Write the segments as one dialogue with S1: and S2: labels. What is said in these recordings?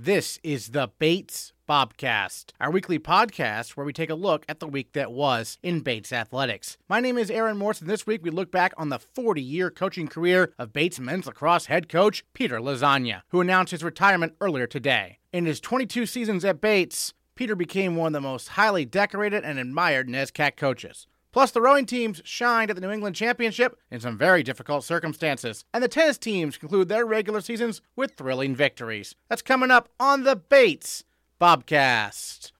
S1: This is the Bates Bobcast, our weekly podcast where we take a look at the week that was in Bates athletics. My name is Aaron Morse, and this week we look back on the 40 year coaching career of Bates men's lacrosse head coach Peter Lasagna, who announced his retirement earlier today. In his 22 seasons at Bates, Peter became one of the most highly decorated and admired NESCAC coaches. Plus, the rowing teams shined at the New England Championship in some very difficult circumstances, and the tennis teams conclude their regular seasons with thrilling victories. That's coming up on the Bates Bobcast.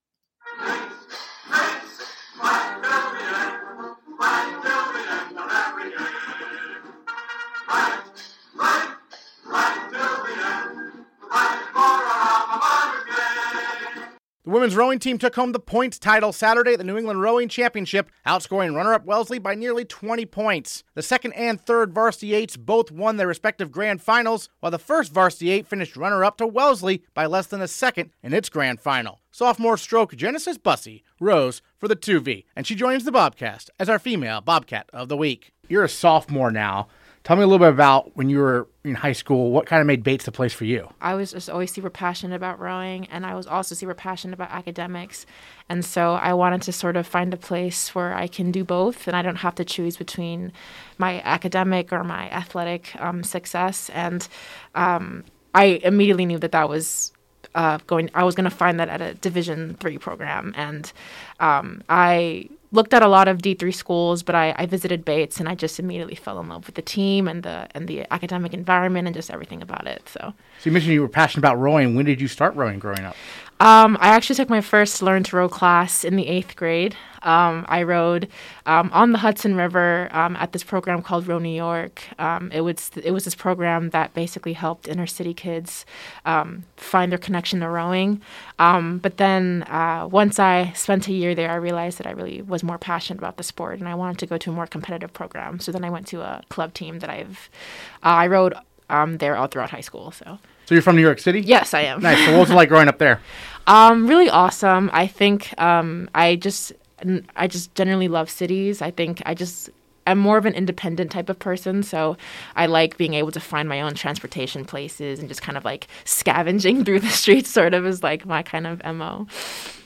S1: The women's rowing team took home the points title Saturday at the New England Rowing Championship, outscoring runner up Wellesley by nearly 20 points. The second and third varsity eights both won their respective grand finals, while the first varsity eight finished runner up to Wellesley by less than a second in its grand final. Sophomore stroke Genesis Bussey rows for the 2V, and she joins the Bobcast as our female Bobcat of the week. You're a sophomore now. Tell me a little bit about when you were in high school. What kind of made Bates the place for you?
S2: I was just always super passionate about rowing, and I was also super passionate about academics. And so I wanted to sort of find a place where I can do both, and I don't have to choose between my academic or my athletic um, success. And um, I immediately knew that that was uh, going. I was going to find that at a Division three program, and um, I looked at a lot of D3 schools, but I, I, visited Bates and I just immediately fell in love with the team and the and the academic environment and just everything about it. So,
S1: so you mentioned you were passionate about rowing. When did you start rowing growing up?
S2: Um, I actually took my first learn to row class in the eighth grade. Um, I rowed um, on the Hudson River um, at this program called Row New York. Um, it was it was this program that basically helped inner city kids um, find their connection to rowing. but then uh, once I spent a year there, I realized that I really was more passionate about the sport, and I wanted to go to a more competitive program. So then I went to a club team that I've uh, I rowed there all throughout high school. So.
S1: So you're from New York City?
S2: Yes, I am.
S1: Nice. So what was it like growing up there?
S2: Um, really awesome. I think um, I just I just generally love cities. I think I just I'm more of an independent type of person, so I like being able to find my own transportation places and just kind of like scavenging through the streets. Sort of is like my kind of mo.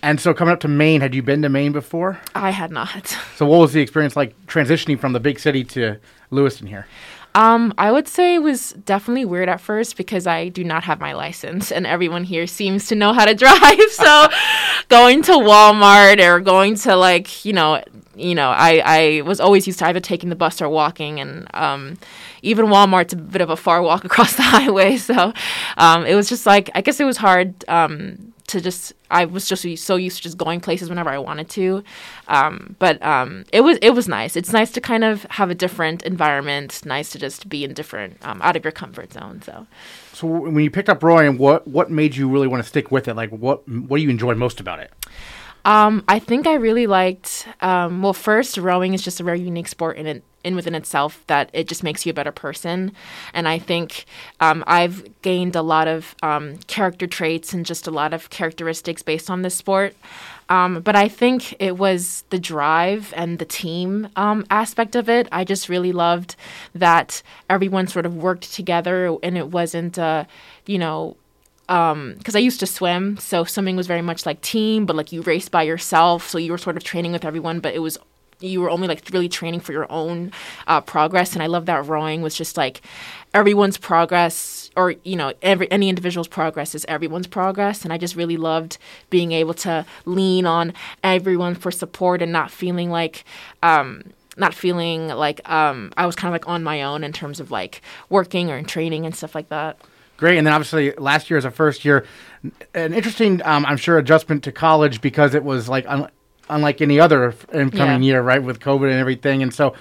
S1: And so, coming up to Maine, had you been to Maine before?
S2: I had not.
S1: So, what was the experience like transitioning from the big city to Lewiston here?
S2: Um, I would say it was definitely weird at first because I do not have my license, and everyone here seems to know how to drive. So, going to Walmart or going to like you know, you know, I I was always used to either taking the bus or walking, and um, even Walmart's a bit of a far walk across the highway. So, um, it was just like I guess it was hard. Um, to just I was just so used to just going places whenever I wanted to. Um, but um, it was it was nice. It's nice to kind of have a different environment. Nice to just be in different um, out of your comfort zone. So.
S1: So when you picked up rowing, what what made you really want to stick with it? Like what what do you enjoy most about it?
S2: Um, I think I really liked. Um, well, first, rowing is just a very unique sport in it in within itself that it just makes you a better person. And I think um, I've gained a lot of um, character traits and just a lot of characteristics based on this sport. Um, but I think it was the drive and the team um, aspect of it. I just really loved that everyone sort of worked together and it wasn't, uh, you know, because um, I used to swim, so swimming was very much like team, but like you raced by yourself, so you were sort of training with everyone, but it was you were only like really training for your own uh, progress and i love that rowing was just like everyone's progress or you know every any individual's progress is everyone's progress and i just really loved being able to lean on everyone for support and not feeling like um, not feeling like um, i was kind of like on my own in terms of like working or in training and stuff like that
S1: great and then obviously last year as a first year an interesting um, i'm sure adjustment to college because it was like un- unlike any other incoming yeah. year, right, with COVID and everything. And so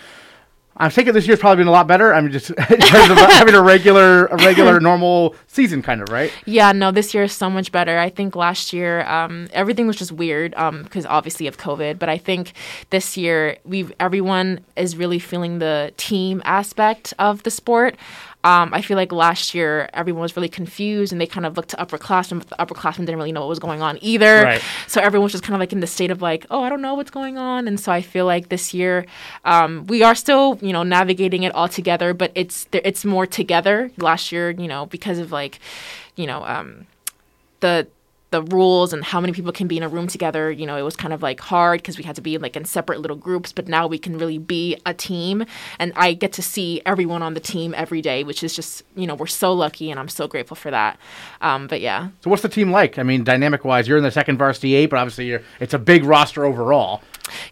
S1: I'm thinking this year's probably been a lot better. I'm just in terms of having a regular, a regular, normal season, kind of, right?
S2: Yeah, no, this year is so much better. I think last year um, everything was just weird because um, obviously of COVID. But I think this year we everyone is really feeling the team aspect of the sport. Um, I feel like last year everyone was really confused and they kind of looked to upperclassmen, but the upperclassmen didn't really know what was going on either. Right. So everyone was just kind of like in the state of like, oh, I don't know what's going on. And so I feel like this year um, we are still, you know, navigating it all together, but it's it's more together. Last year, you know, because of like, you know, um, the the rules and how many people can be in a room together, you know, it was kind of like hard because we had to be like in separate little groups, but now we can really be a team. And I get to see everyone on the team every day, which is just, you know, we're so lucky and I'm so grateful for that. Um, but yeah.
S1: So what's the team like? I mean, dynamic wise, you're in the second varsity eight, but obviously you're, it's a big roster overall.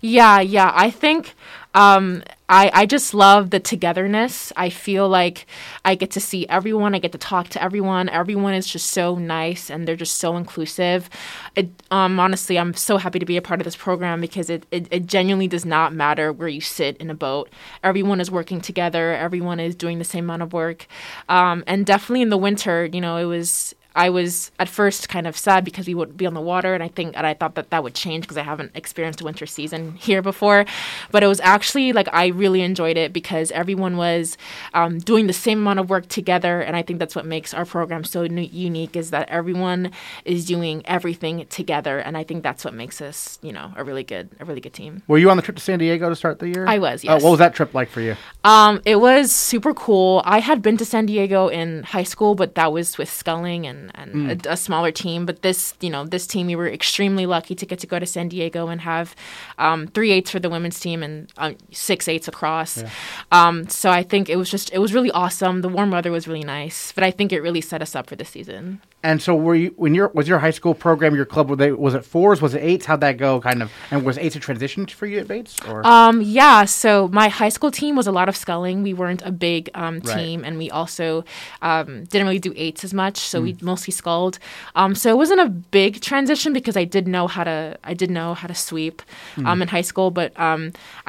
S2: Yeah, yeah. I think um, I, I just love the togetherness. I feel like I get to see everyone. I get to talk to everyone. Everyone is just so nice and they're just so inclusive. It, um, honestly, I'm so happy to be a part of this program because it, it, it genuinely does not matter where you sit in a boat. Everyone is working together. Everyone is doing the same amount of work. Um, and definitely in the winter, you know, it was I was at first kind of sad because we wouldn't be on the water, and I think and I thought that that would change because I haven't experienced a winter season here before. But it was actually like I really enjoyed it because everyone was um, doing the same amount of work together, and I think that's what makes our program so unique is that everyone is doing everything together, and I think that's what makes us, you know, a really good a really good team.
S1: Were you on the trip to San Diego to start the year?
S2: I was. Yes.
S1: uh, what was that trip like for you?
S2: Um, it was super cool. I had been to San Diego in high school, but that was with Sculling and and
S1: Mm.
S2: a, a smaller team. But this, you know, this team, we were extremely lucky to get to go to San Diego and have um, three eights for the women's team and um, six eights across. Um, so I think it was just it was really awesome. The warm weather was really nice, but I think it really set us up for the season.
S1: And so, were you when your was your high school program, your club? Were they was it fours? Was it eights? How'd that go? Kind of, and was eights a transition for you at Bates? Or
S2: Um, yeah, so my high school team was a lot of sculling. We weren't a big um,
S1: Right.
S2: team, and we also um, didn't really do eights as much. So
S1: Mm.
S2: we mostly sculled. Um, so it wasn't a big transition because I did know how to I did know how to sweep
S1: Mm.
S2: um, in high school. But um,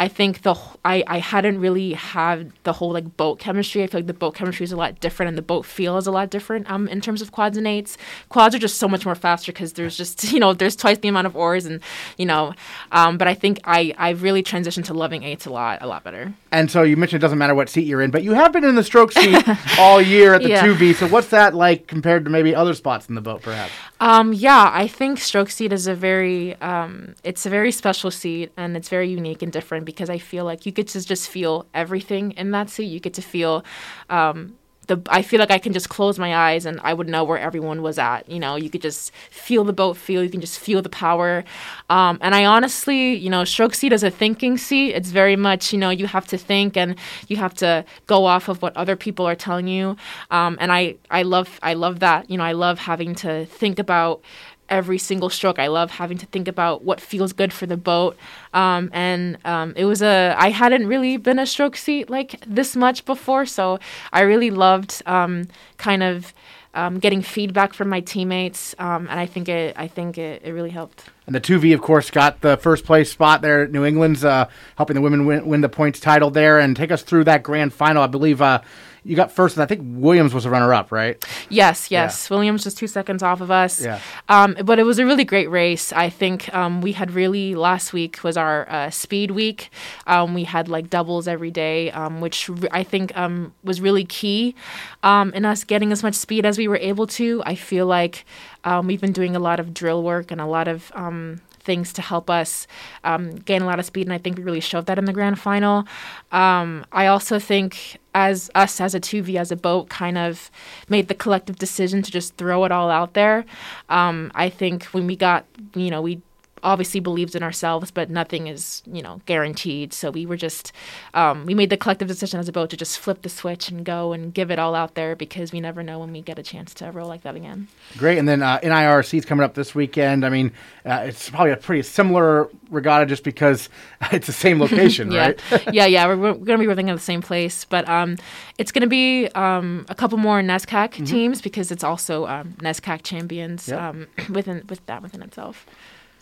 S2: I think the I I hadn't really had the whole like boat chemistry. I feel like the boat chemistry is a lot different, and the boat feel is a lot different um, in terms of quads and eights. Quads are just so much more faster because there's just you know there's twice the amount of oars, and you know. Um, but I think I I really transitioned to loving eights a lot a lot better.
S1: and so you mentioned it doesn't matter what seat you're in, but you have been in the stroke seat all year at the
S2: Yeah.
S1: two B. So what's that like compared to maybe other spots in the boat, perhaps?
S2: Um, yeah, I think stroke seat is a very um, it's a very special seat and it's very unique and different because I feel like you get to just feel everything in that seat. You get to feel um, the I feel like I can just close my eyes and I would know where everyone was at. You know, you could just feel the boat feel. You can just feel the power. Um, and I honestly, you know, stroke seat is a thinking seat. It's very much, you know, you have to think and you have to go off of what other people are telling you. Um, and I, I love, I love that. You know, I love having to think about every single stroke. I love having to think about what feels good for the boat. Um, and um, it was a, I hadn't really been a stroke seat like this much before. So I really loved um, kind of um, getting feedback from my teammates. Um, and I think it, I think it, it really helped.
S1: And the 2V, of course, got the first place spot there at New England's, uh, helping the women win, win the points title there and take us through that grand final. I believe uh, you got first, and I think Williams was a runner up, right?
S2: Yes, yes. Williams was two seconds off of us.
S1: Yeah.
S2: Um, but it was a really great race. I think um, we had really last week was our uh, speed week. Um, we had like doubles every day, um, which re- I think um, was really key um, in us getting as much speed as we were able to. I feel like um, we've been doing a lot of drill work and a lot of um, things to help us um, gain a lot of speed, and I think we really showed that in the grand final. Um, I also think as us as a 2V as a boat kind of made the collective decision to just throw it all out there. Um, I think when we got, you know, we obviously believed in ourselves, but nothing is, you know, guaranteed. So we were just, um, we made the collective decision as a boat to just flip the switch and go and give it all out there because we never know when we get a chance to roll like that again.
S1: Great. And then uh, NIRC's coming up this weekend. I mean, uh, it's probably a pretty similar regatta just because it's the same location,
S2: yeah.
S1: right?
S2: yeah, yeah, we're, we're going to be living in the same place, but um, it's going to be um, a couple more NESCAC teams because it's also um, NESCAC champions
S1: Yep.
S2: um, within with that within itself.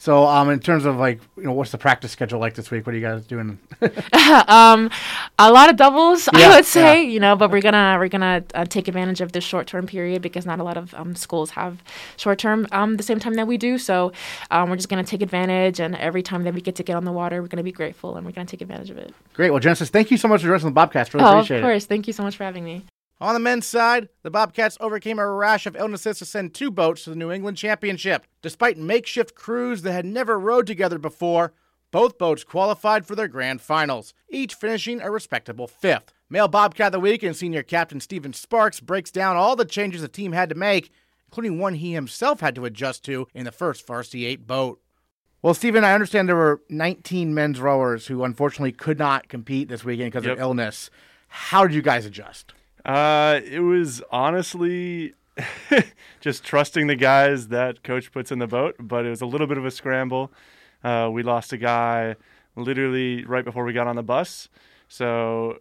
S1: So, um, in terms of like, you know, what's the practice schedule like this week? What are you guys doing?
S2: um, a lot of doubles,
S1: Yeah,
S2: I would say,
S1: yeah.
S2: you know, but we're gonna we're gonna uh, take advantage of this short term period because not a lot of um, schools have short term um, the same time that we do. So um, we're just gonna take advantage, and every time that we get to get on the water, we're gonna be grateful and we're gonna take advantage of it.
S1: Great. Well, Genesis, thank you so much for joining us on the Bobcast. Really
S2: oh,
S1: appreciate it.
S2: Of course, thank you so much for having me.
S1: On the men's side, the Bobcats overcame a rash of illnesses to send two boats to the New England Championship. Despite makeshift crews that had never rowed together before, both boats qualified for their grand finals, each finishing a respectable fifth. Male Bobcat of the Week and senior captain Steven Sparks breaks down all the changes the team had to make including one he himself had to adjust to in the first Varsity 8 boat. Well, Steven, I understand there were 19 men's rowers who unfortunately could not compete this weekend because
S3: Yep.
S1: of illness. How did you guys adjust?
S3: Uh, it was honestly just trusting the guys that coach puts in the boat, but it was a little bit of a scramble. Uh, we lost a guy literally right before we got on the bus. So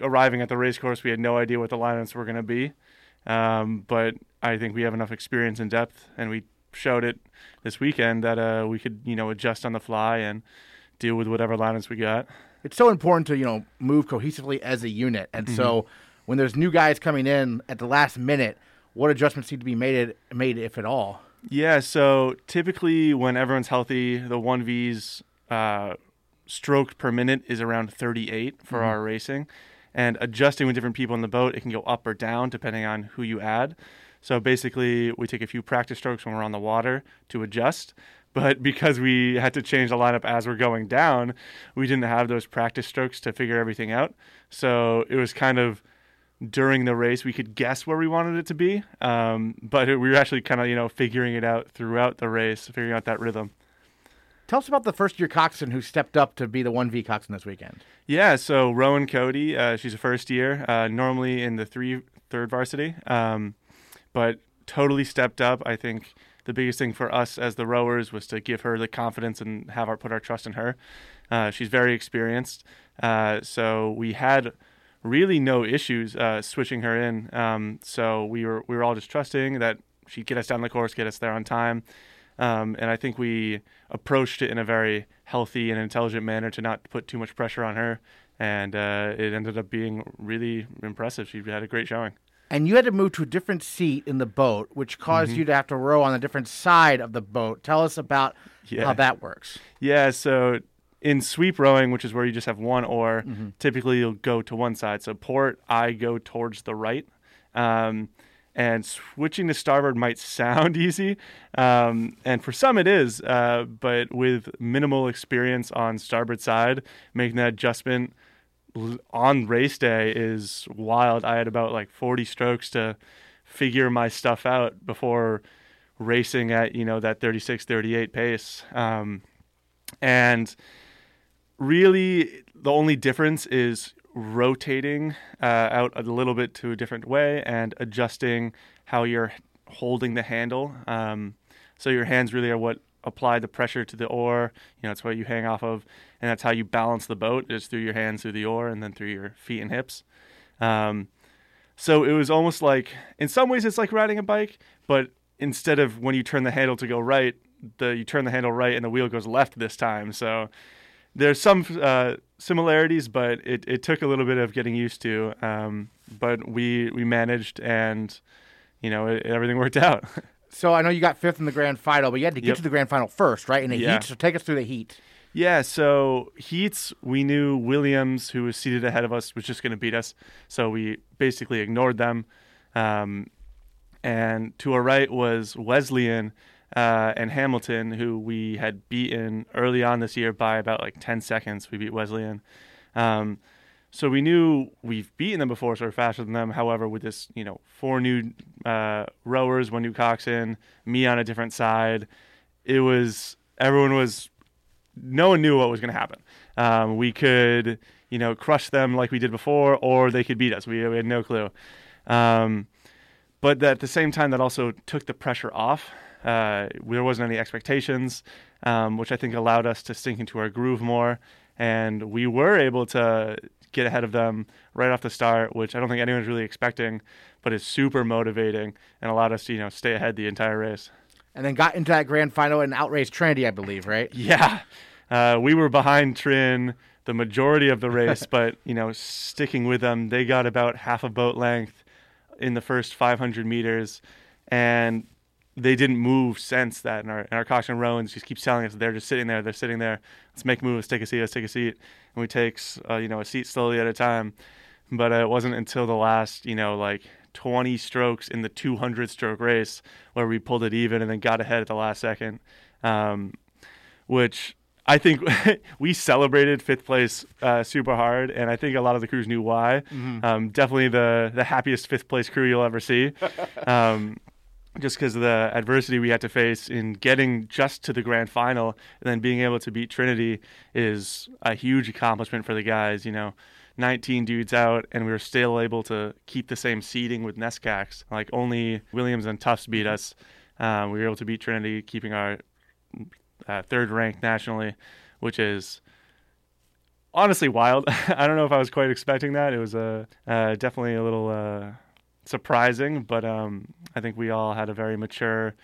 S3: arriving at the race course, we had no idea what the lineups were going to be. Um, but I think we have enough experience and depth, and we showed it this weekend that uh, we could, you know, adjust on the fly and deal with whatever lineups we got.
S1: It's so important to, you know, move cohesively as a unit. And so when there's new guys coming in at the last minute, what adjustments need to be made, made if at all?
S3: Yeah, so typically when everyone's healthy, the 1V's uh, stroke per minute is around 38 for our racing. And adjusting with different people in the boat, it can go up or down depending on who you add. So basically, we take a few practice strokes when we're on the water to adjust. But because we had to change the lineup as we're going down, we didn't have those practice strokes to figure everything out. So it was kind of during the race we could guess where we wanted it to be um, but we were actually kind of you know figuring it out throughout the race figuring out that rhythm.
S1: Tell us about the first year coxswain who stepped up to be the 1V coxswain this weekend.
S3: yeah so rowan cody uh, she's a first year uh, normally in the three third varsity um, but totally stepped up. I think the biggest thing for us as the rowers was to give her the confidence and have our put our trust in her. Uh, she's very experienced. Uh, so we had really no issues uh, switching her in. Um, so we were we were all just trusting that she'd get us down the course, get us there on time. Um, and I think we approached it in a very healthy and intelligent manner to not put too much pressure on her. And uh, it ended up being really impressive. She had a great showing.
S1: And you had to move to a different seat in the boat, which caused
S3: Mm-hmm.
S1: you to have to row on a different side of the boat. Tell us about
S3: Yeah.
S1: how that works.
S3: Yeah, so in sweep rowing, which is where you just have one oar, typically you'll go to one side. So port, I go towards the right. Um, and switching to starboard might sound easy, um, and for some it is, uh, but with minimal experience on starboard side, making that adjustment on race day is wild. I had about like 40 strokes to figure my stuff out before racing at you know that 36 38 pace um, and really the only difference is rotating uh, out a little bit to a different way and adjusting how you're holding the handle. Um, so your hands really are what apply the pressure to the oar. You know it's what you hang off of and that's how you balance the boat is through your hands through the oar and then through your feet and hips. Um, so it was almost like, in some ways, it's like riding a bike, but instead of when you turn the handle to go right, the you turn the handle right and the wheel goes left this time. So there's some uh, similarities, but it, it took a little bit of getting used to. Um, but we we managed, and you know it, everything worked out.
S1: So I know you got fifth in the grand final, but you had to get
S3: Yep.
S1: to the grand final first, right? In the
S3: Yeah.
S1: heat. So take us through the heat.
S3: Yeah, so heats, we knew Williams, who was seated ahead of us, was just going to beat us. So we basically ignored them. Um, and to our right was Wesleyan uh, and Hamilton, who we had beaten early on this year by about like 10 seconds. We beat Wesleyan. Um, so we knew we've beaten them before, so we're faster than them. However, with this, you know, four new uh, rowers, one new coxswain, me on a different side, it was everyone was no one knew what was going to happen. Um, we could, you know, crush them like we did before, or they could beat us. We, we had no clue. Um, but at the same time, that also took the pressure off. Uh, there wasn't any expectations, um, which I think allowed us to sink into our groove more. And we were able to get ahead of them right off the start, which I don't think anyone's really expecting, but is super motivating and allowed us to, you know, stay ahead the entire race.
S1: And then got into that grand final and outraced Trinity, I believe, right?
S3: Yeah, uh, we were behind Trin the majority of the race, but you know, sticking with them, they got about half a boat length in the first 500 meters, and they didn't move since that. And our, and our coxswain Rowans just keep telling us they're just sitting there, they're sitting there. Let's make moves, take a seat, let's take a seat, and we take uh, you know a seat slowly at a time. But uh, it wasn't until the last you know like 20 strokes in the 200 stroke race where we pulled it even and then got ahead at the last second. Um, which I think we celebrated fifth place uh, super hard, and I think a lot of the crews knew why. Um, definitely the the happiest fifth place crew you'll ever see. um, just because of the adversity we had to face in getting just to the grand final and then being able to beat Trinity is a huge accomplishment for the guys. You know, 19 dudes out, and we were still able to keep the same seeding with NESCACs. Like only Williams and Tufts beat us. Um, we were able to beat Trinity, keeping our uh, third ranked nationally, which is honestly wild. I don't know if I was quite expecting that. It was a uh, definitely a little uh, surprising, but um, I think we all had a very mature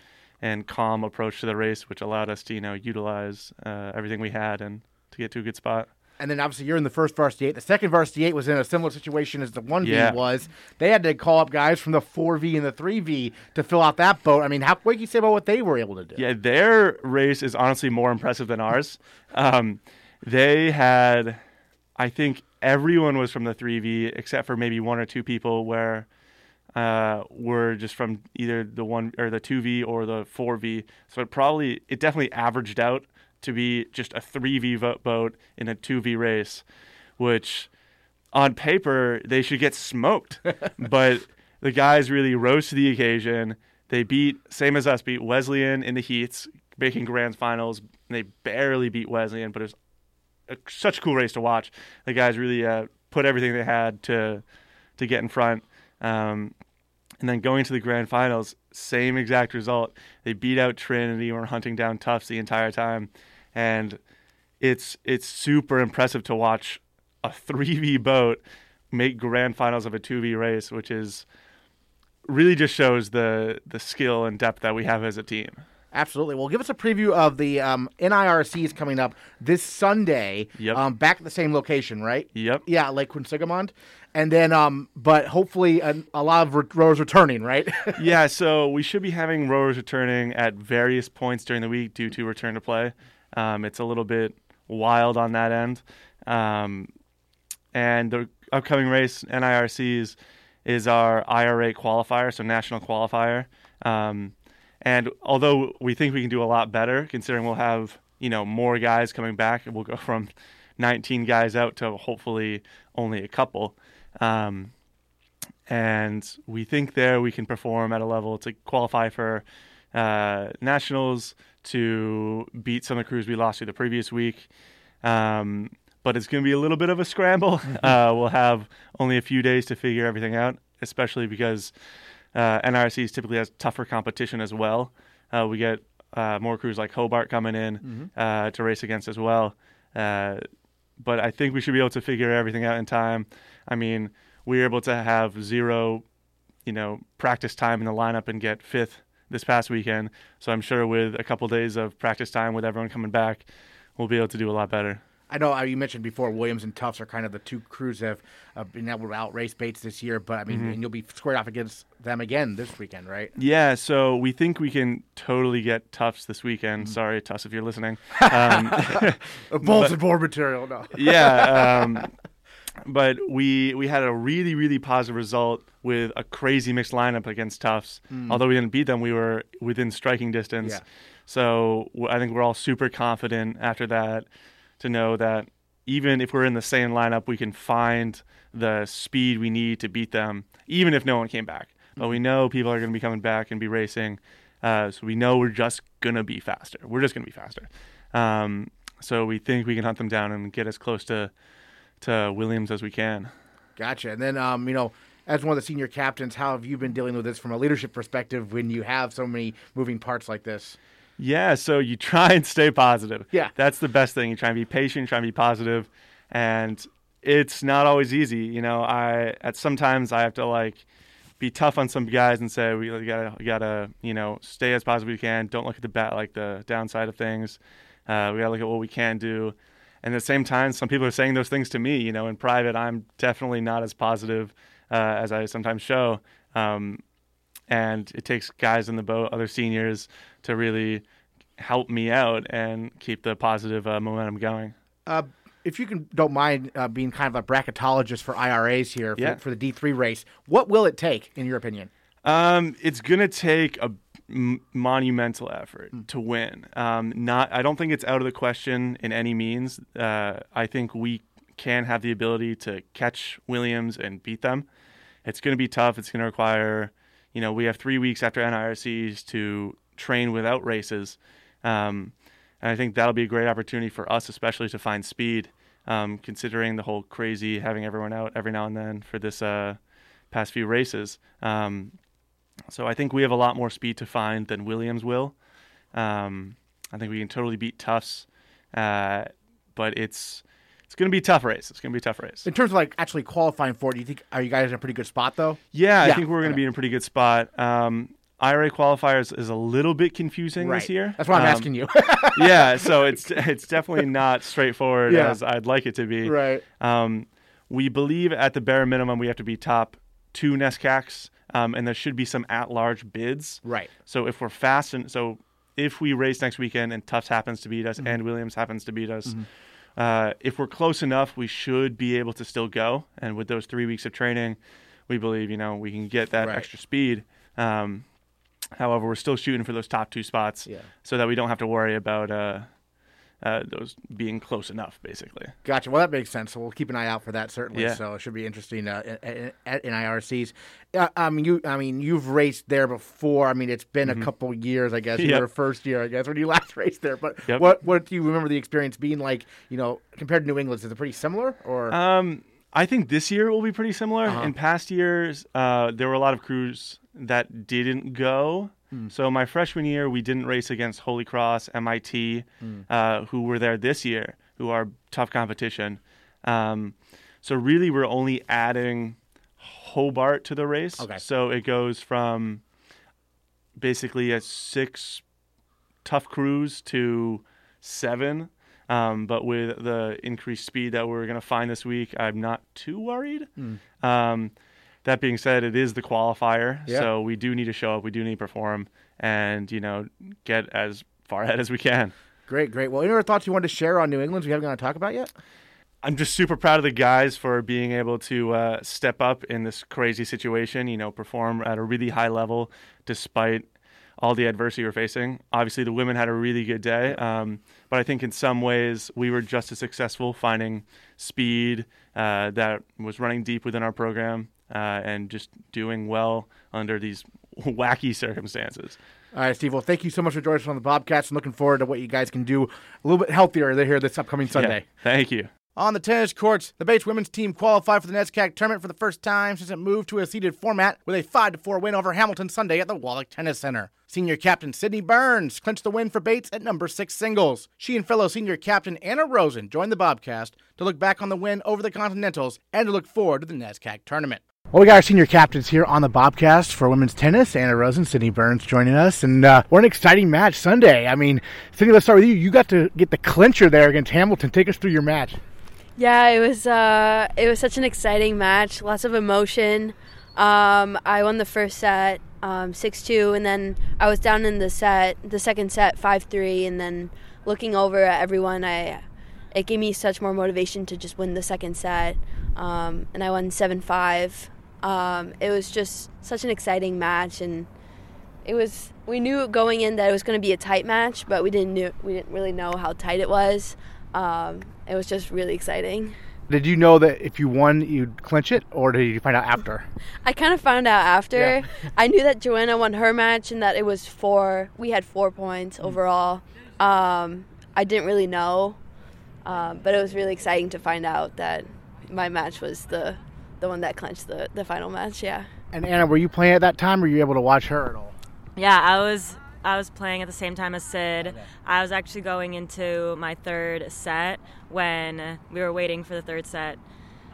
S3: and calm approach to the race, which allowed us to you know utilize uh, everything we had and to get to a good spot.
S1: And then obviously you're in the first varsity eight. The second varsity eight was in a similar situation as the one V
S3: Yeah.
S1: was. They had to call up guys from the four V and the three V to fill out that boat. I mean, how what can you say about what they were able to do?
S3: Yeah, their race is honestly more impressive than ours. Um, they had, I think, everyone was from the 3V except for maybe one or two people where uh, were just from either the one or the 2V or the 4V. So it probably, it definitely averaged out to be just a 3V vo- boat in a 2V race, which on paper they should get smoked. but the guys really rose to the occasion. They beat, same as us, beat Wesleyan in the heats, making grand finals. They barely beat Wesleyan, but it was a, such a cool race to watch. The guys really uh, put everything they had to to get in front. Um, and then going to the grand finals, same exact result. They beat out Trinity were hunting down Tufts the entire time. And it's it's super impressive to watch a 3v boat make grand finals of a 2v race, which is really just shows the the skill and depth that we have as a team.
S1: Absolutely. Well, give us a preview of the um, NIRCs coming up this Sunday.
S3: Yep.
S1: Um, back at the same location, right?
S3: Yep.
S1: Yeah, Lake Quinsigamond. And then, um, but hopefully a, a lot of re- rowers returning, right?
S3: yeah, so we should be having rowers returning at various points during the week due to return to play. Um, it's a little bit wild on that end. Um, and the upcoming race, NIRCs, is our IRA qualifier, so national qualifier. Um, and although we think we can do a lot better, considering we'll have you know more guys coming back, and we'll go from 19 guys out to hopefully only a couple. Um, and we think there we can perform at a level to qualify for uh, nationals, to beat some of the crews we lost to the previous week. Um, but it's going to be a little bit of a scramble. uh, we'll have only a few days to figure everything out, especially because uh, NIRCs typically has tougher competition as well. Uh, we get uh, more crews like Hobart coming in uh, to race against as well. Uh, but I think we should be able to figure everything out in time. I mean, we were able to have zero, you know, practice time in the lineup and get fifth this past weekend. So I'm sure with a couple days of practice time with everyone coming back, we'll be able to do a lot better.
S1: I know uh, you mentioned before Williams and Tufts are kind of the two crews that have uh, been able to outrace Bates this year, but I mean, and you'll be squared off against them again this weekend, right?
S3: Yeah, so we think we can totally get Tufts this weekend. Sorry, Tufts, if you're listening. Um,
S1: A bulletin board material, no.
S3: yeah, um, but we we had a really really positive result with a crazy mixed lineup against Tufts. Although we didn't beat them, we were within striking distance.
S1: Yeah.
S3: So I think we're all super confident after that to know that even if we're in the same lineup, we can find the speed we need to beat them, even if no one came back. But we know people are going to be coming back and be racing, uh, so we know we're just going to be faster. We're just going to be faster. Um, so we think we can hunt them down and get as close to to Williams as we can.
S1: Gotcha. And then, um, you know, as one of the senior captains, how have you been dealing with this from a leadership perspective when you have so many moving parts like this?
S3: Yeah, so you try and stay positive.
S1: Yeah.
S3: That's the best thing. You try and be patient, try and be positive, and it's not always easy. You know, I at sometimes I have to like be tough on some guys and say we gotta we gotta you know stay as positive as we can. Don't look at the bat like the downside of things. Uh, we gotta look at what we can do. And at the same time, some people are saying those things to me. You know, in private, I'm definitely not as positive uh, as I sometimes show. Um, and it takes guys in the boat, other seniors, to really help me out and keep the positive uh, momentum going.
S1: Uh, if you can, don't mind uh, being kind of a bracketologist for IRAs here for,
S3: Yeah.
S1: for the D3 race, what will it take, in your opinion?
S3: Um, it's gonna take a m- monumental effort to win. Um, not, I don't think it's out of the question in any means. Uh, I think we can have the ability to catch Williams and beat them. It's gonna be tough. It's gonna require, you know, we have three weeks after NIRCs to train without races. Um, and I think that'll be a great opportunity for us, especially to find speed, um, considering the whole crazy having everyone out every now and then for this uh, past few races. Um, so I think we have a lot more speed to find than Williams will. Um, I think we can totally beat Tufts, uh, but it's it's going to be a tough race. It's going to be a tough race.
S1: In terms of like actually qualifying for it, do you think are you guys in a pretty good spot though?
S3: Yeah,
S1: Yeah,
S3: I think we're going to
S1: okay.
S3: be in a pretty good spot. Um, IRA qualifiers is a little bit confusing
S1: Right.
S3: this year.
S1: That's why I'm
S3: Um,
S1: asking you.
S3: yeah, so it's it's definitely not straightforward
S1: Yeah.
S3: as I'd like it to be.
S1: right.
S3: Um, we believe at the bare minimum we have to be top two NESCACs, um, and there should be some at-large bids.
S1: Right.
S3: So if we're fast and so if we race next weekend and Tufts happens to beat
S1: Mm-hmm.
S3: us and Williams happens to beat us, uh, if we're close enough, we should be able to still go. And with those three weeks of training, we believe you know we can get that
S1: Right.
S3: extra speed. Um, however, we're still shooting for those top two spots,
S1: Yeah.
S3: so that we don't have to worry about uh, uh, those being close enough, basically.
S1: Gotcha. Well, that makes sense. So we'll keep an eye out for that certainly.
S3: Yeah.
S1: So it should be interesting uh, in, in, IRCs. Uh, I mean, you. I mean, you've raced there before. I mean, it's been a couple years, I guess.
S3: Mm-hmm. Yep.
S1: were first year, I guess, when you last raced there. But
S3: Yep.
S1: what what do you remember the experience being like? You know, compared to New England, is it pretty similar or?
S3: Um, I think this year will be pretty similar.
S1: Uh-huh.
S3: In past years, uh, there were a lot of crews that didn't go.
S1: Hmm.
S3: So my freshman year, we didn't race against Holy Cross, MIT,
S1: Hmm.
S3: uh, who were there this year, who are tough competition. Um, so really, we're only adding Hobart to the race.
S1: Okay.
S3: So it goes from basically a six tough crews to seven. Um, but with the increased speed that we're going to find this week, I'm not too worried. Um, that being said, it is the qualifier,
S1: Yeah.
S3: so we do need to show up, we do need to perform, and you know get as far ahead as we can.
S1: great, great. Well, any other thoughts you wanted to share on New England we haven't got to talk about yet?
S3: I'm just super proud of the guys for being able to uh, step up in this crazy situation. You know, perform at a really high level despite all the adversity we're facing. Obviously, the women had a really good day, um, but I think in some ways we were just as successful finding speed uh, that was running deep within our program uh, and just doing well under these wacky circumstances.
S1: All right, Steve. Well, thank you so much for joining us on the Bobcast. and looking forward to what you guys can do a little bit healthier here this upcoming Sunday.
S3: Yeah, thank you.
S1: On the tennis courts, the Bates women's team qualified for the NESCAC tournament for the first time since it moved to a seeded format with a 5 4 win over Hamilton Sunday at the Wallach Tennis Center. Senior captain Sydney Byrnes clinched the win for Bates at number 6 singles. She and fellow senior captain Anna Rozin joined the Bobcast to look back on the win over the Continentals and to look forward to the NESCAC tournament. Well, we got our senior captains here on the Bobcast for women's tennis. Anna Rozin, Sydney Byrnes joining us, and uh, what an exciting match Sunday. I mean, Sydney, let's start with you. You got to get the clincher there against Hamilton. Take us through your match.
S4: Yeah, it was uh, it was such an exciting match. Lots of emotion. Um, I won the first set um, six two, and then I was down in the set, the second set five three, and then looking over at everyone, I it gave me such more motivation to just win the second set, um, and I won seven five. Um, it was just such an exciting match, and it was we knew going in that it was going to be a tight match, but we didn't knew we didn't really know how tight it was. Um, it was just really exciting.
S1: Did you know that if you won, you'd clinch it, or did you find out after?
S4: I kind of found out after.
S1: Yeah.
S4: I knew that Joanna won her match and that it was four. We had four points
S1: Mm.
S4: overall. Um, I didn't really know, um, but it was really exciting to find out that my match was the the one that clinched the the final match. Yeah.
S1: And Anna, were you playing at that time, or were you able to watch her at all?
S5: Yeah, I was I was playing at the same time as Sid. I was actually going into my third set when we were waiting for the third set,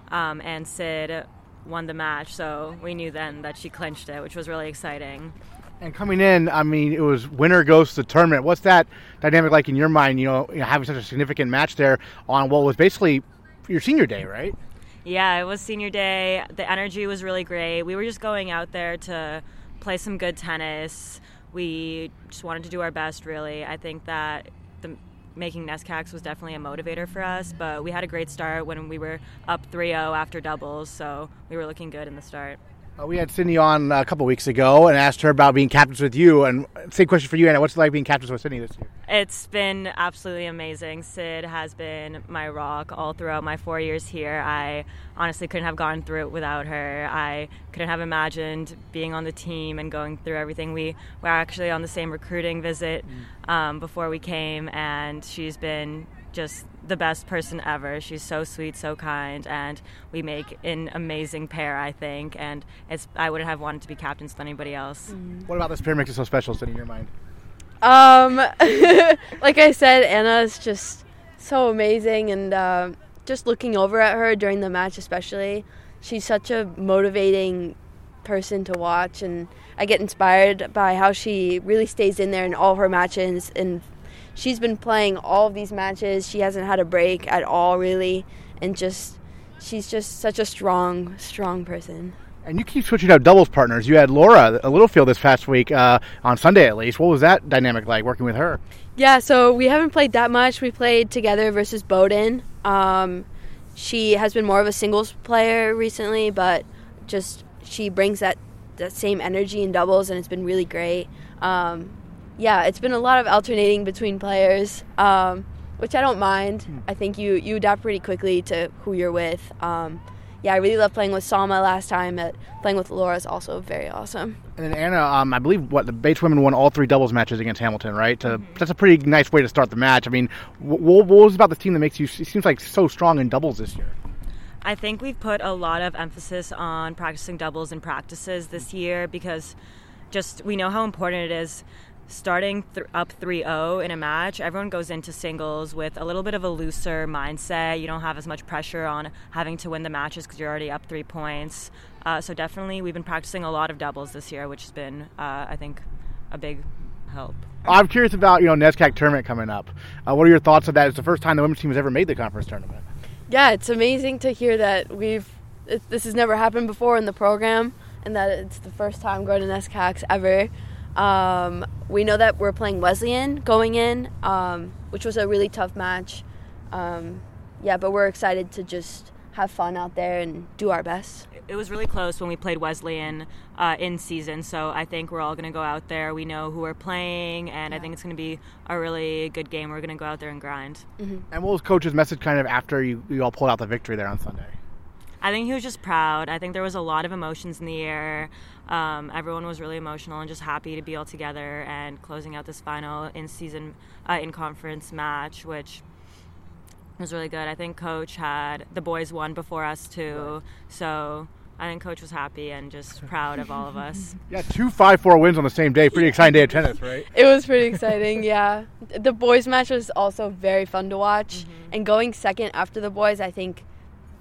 S5: um, and Sid won the match. So we knew then that she clinched it, which was really exciting.
S1: And coming in, I mean, it was winner goes to the tournament. What's that dynamic like in your mind? You know, you know, having such a significant match there on what was basically your senior day, right?
S5: Yeah, it was senior day. The energy was really great. We were just going out there to play some good tennis. We just wanted to do our best, really. I think that the making NESCACs was definitely a motivator for us, but we had a great start when we were up 3 0 after doubles, so we were looking good in the start.
S1: Uh, we had Sydney on a couple weeks ago and asked her about being captains with you. And same question for you, Anna. What's it like being captains with Sydney this year?
S5: It's been absolutely amazing. Sid has been my rock all throughout my four years here. I honestly couldn't have gone through it without her. I couldn't have imagined being on the team and going through everything. We were actually on the same recruiting visit um, before we came, and she's been just the best person ever. She's so sweet, so kind, and we make an amazing pair, I think. And it's I wouldn't have wanted to be captains with anybody else.
S1: What about this pair makes it so special, Sydney, in your mind?
S4: Um, like I said, Anna is just so amazing, and uh, just looking over at her during the match, especially, she's such a motivating person to watch, and I get inspired by how she really stays in there in all her matches, and she's been playing all of these matches. She hasn't had a break at all, really, and just she's just such a strong, strong person.
S1: And you keep switching out doubles partners. You had Laura a Littlefield this past week, uh, on Sunday at least. What was that dynamic like working with her?
S4: Yeah, so we haven't played that much. We played together versus Bowdoin. Um, she has been more of a singles player recently, but just she brings that that same energy in doubles, and it's been really great. Um, yeah, it's been a lot of alternating between players, um, which I don't mind. I think you you adapt pretty quickly to who you're with. Um, yeah, I really love playing with Salma last time. But playing with Laura is also very awesome.
S1: And then Anna, um, I believe what the Bates women won all three doubles matches against Hamilton, right? To, That's a pretty nice way to start the match. I mean, wh- what was about the team that makes you? It seems like so strong in doubles this year.
S5: I think we've put a lot of emphasis on practicing doubles in practices this year because just we know how important it is starting th- up 3-0 in a match everyone goes into singles with a little bit of a looser mindset you don't have as much pressure on having to win the matches because you're already up three points uh, so definitely we've been practicing a lot of doubles this year which has been uh, i think a big help
S1: I'm curious about you know NESCAC tournament coming up. Uh, what are your thoughts of that? It's the first time the women's team has ever made the conference tournament.
S4: Yeah, it's amazing to hear that we've it, this has never happened before in the program, and that it's the first time going to NESCACs ever. Um, we know that we're playing Wesleyan going in, um, which was a really tough match. Um, yeah, but we're excited to just have fun out there and do our best.
S5: it was really close when we played Wesleyan uh, in season. So I think we're all going to go out there. We know who we're playing, and I think it's going to be a really good game. We're going to go out there and grind.
S1: And what was coach's message kind of after you, you all pulled out the victory there on Sunday?
S5: I think he was just proud. I think there was a lot of emotions in the air. Um, everyone was really emotional and just happy to be all together and closing out this final in season, uh, in conference match, which was really good. I think coach had the boys won before us too, so I think coach was happy and just proud of all of us.
S1: Yeah, two five four wins on the same day. Pretty exciting day of tennis, right?
S4: It was pretty exciting, yeah. The boys' match was also very fun to watch, and going second after the boys, I think,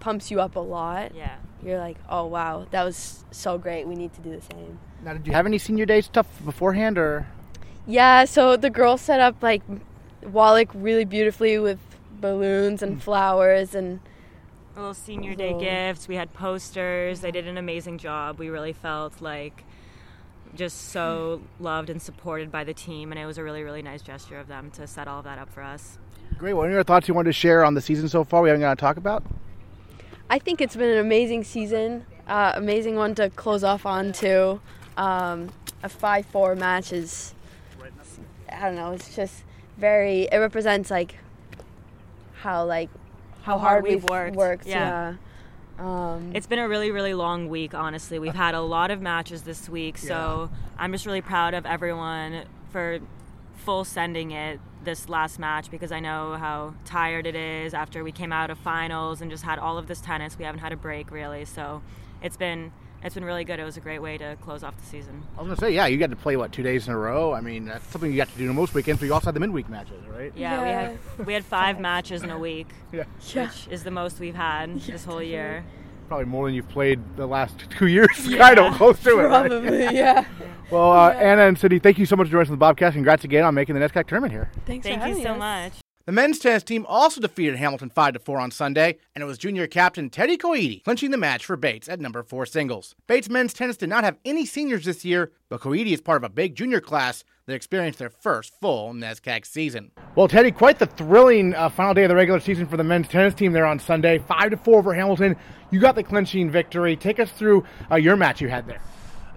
S4: pumps you up a lot.
S5: Yeah.
S4: You're like, oh wow, that was so great. We need to do the same.
S1: Now, did you have any senior day stuff beforehand, or
S4: Yeah, so the girls set up like Wallach really beautifully with balloons and mm. flowers and
S5: little senior day
S4: Little-
S5: gifts. We had posters. They did an amazing job. We really felt like just so mm. loved and supported by the team, and it was a really, really nice gesture of them to set all of that up for us.
S1: great? What are your thoughts you wanted to share on the season so far? We haven't got to talk about.
S4: I think it's been an amazing season, uh, amazing one to close off on to. Um, a five-four match is, I don't know, it's just very. It represents like how like how,
S5: hard
S4: hard,
S5: we've
S4: we've
S5: worked.
S4: Yeah.
S5: Yeah.
S4: Um,
S5: It's been a really, really long week, honestly. We've had a lot of matches this week, so I'm just really proud of everyone for full sending it this last match because I know how tired it is after we came out of finals and just had all of this tennis. We haven't had a break really, so it's been it's been really good. It was a great way to close off the season.
S1: I was gonna say, yeah, you got to play what two days in a row. I mean, that's something you got to do most weekends. But you also had the midweek matches, right?
S5: Yeah, we had we had five matches in a week,
S1: Yeah,
S4: yeah.
S5: which is the most we've had this whole year.
S1: probably more than you've played the last two years. kind of close to it. right?
S4: Probably, yeah.
S1: Well, uh, Anna and Sydney, thank you so much for joining us on the Bobcast. Congrats again on making the NESCAC tournament here.
S4: Thanks for
S5: Thank you so
S4: us.
S5: much.
S1: The men's tennis team also defeated Hamilton 5 to 4 on Sunday, and it was junior captain Teddy Koide clinching the match for Bates at number 4 singles. Bates men's tennis did not have any seniors this year, but Koide is part of a big junior class that experienced their first full NESCAC season. Well, Teddy, quite the thrilling uh, final day of the regular season for the men's tennis team there on Sunday. Five to four over Hamilton. You got the clinching victory. Take us through uh, your match you had there.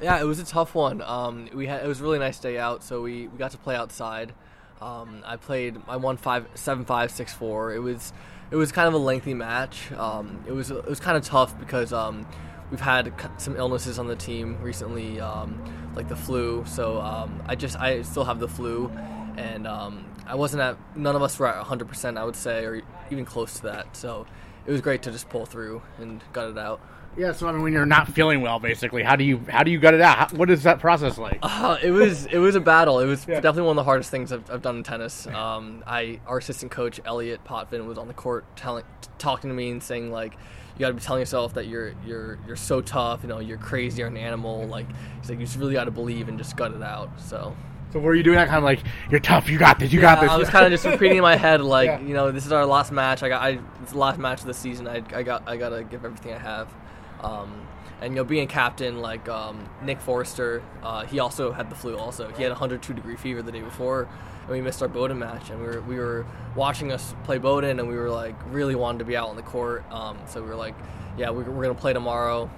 S6: Yeah, it was a tough one. Um, we had it was a really nice day out, so we, we got to play outside. Um, I played. I won five, seven, five, six, four. It was it was kind of a lengthy match. Um, it was it was kind of tough because um, we've had some illnesses on the team recently, um, like the flu. So um, I just I still have the flu, and um, I wasn't at. None of us were at 100. percent I would say, or even close to that. So it was great to just pull through and gut it out.
S1: Yeah, so I mean, when you're not feeling well, basically, how do you how do you gut it out? How, what is that process like?
S6: Uh, it was it was a battle. It was yeah. definitely one of the hardest things I've, I've done in tennis. Um, I our assistant coach Elliot Potvin was on the court telling talking to me and saying like you got to be telling yourself that you're you're you're so tough. You know, you're crazy. You're an animal. Like he's like you just really got to believe and just gut it out. So.
S1: So were you doing that kind of like you're tough, you got this, you yeah, got this?
S6: I was kind of just repeating in my head like yeah. you know this is our last match. I got I it's the last match of the season. I, I got I gotta give everything I have. Um, and you know, being captain like um, Nick Forrester, uh, he also had the flu. Also, he had 102 degree fever the day before, and we missed our Bowdoin match. And we were we were watching us play Bowdoin, and we were like really wanted to be out on the court. Um, so we were like, yeah, we're, we're gonna play tomorrow.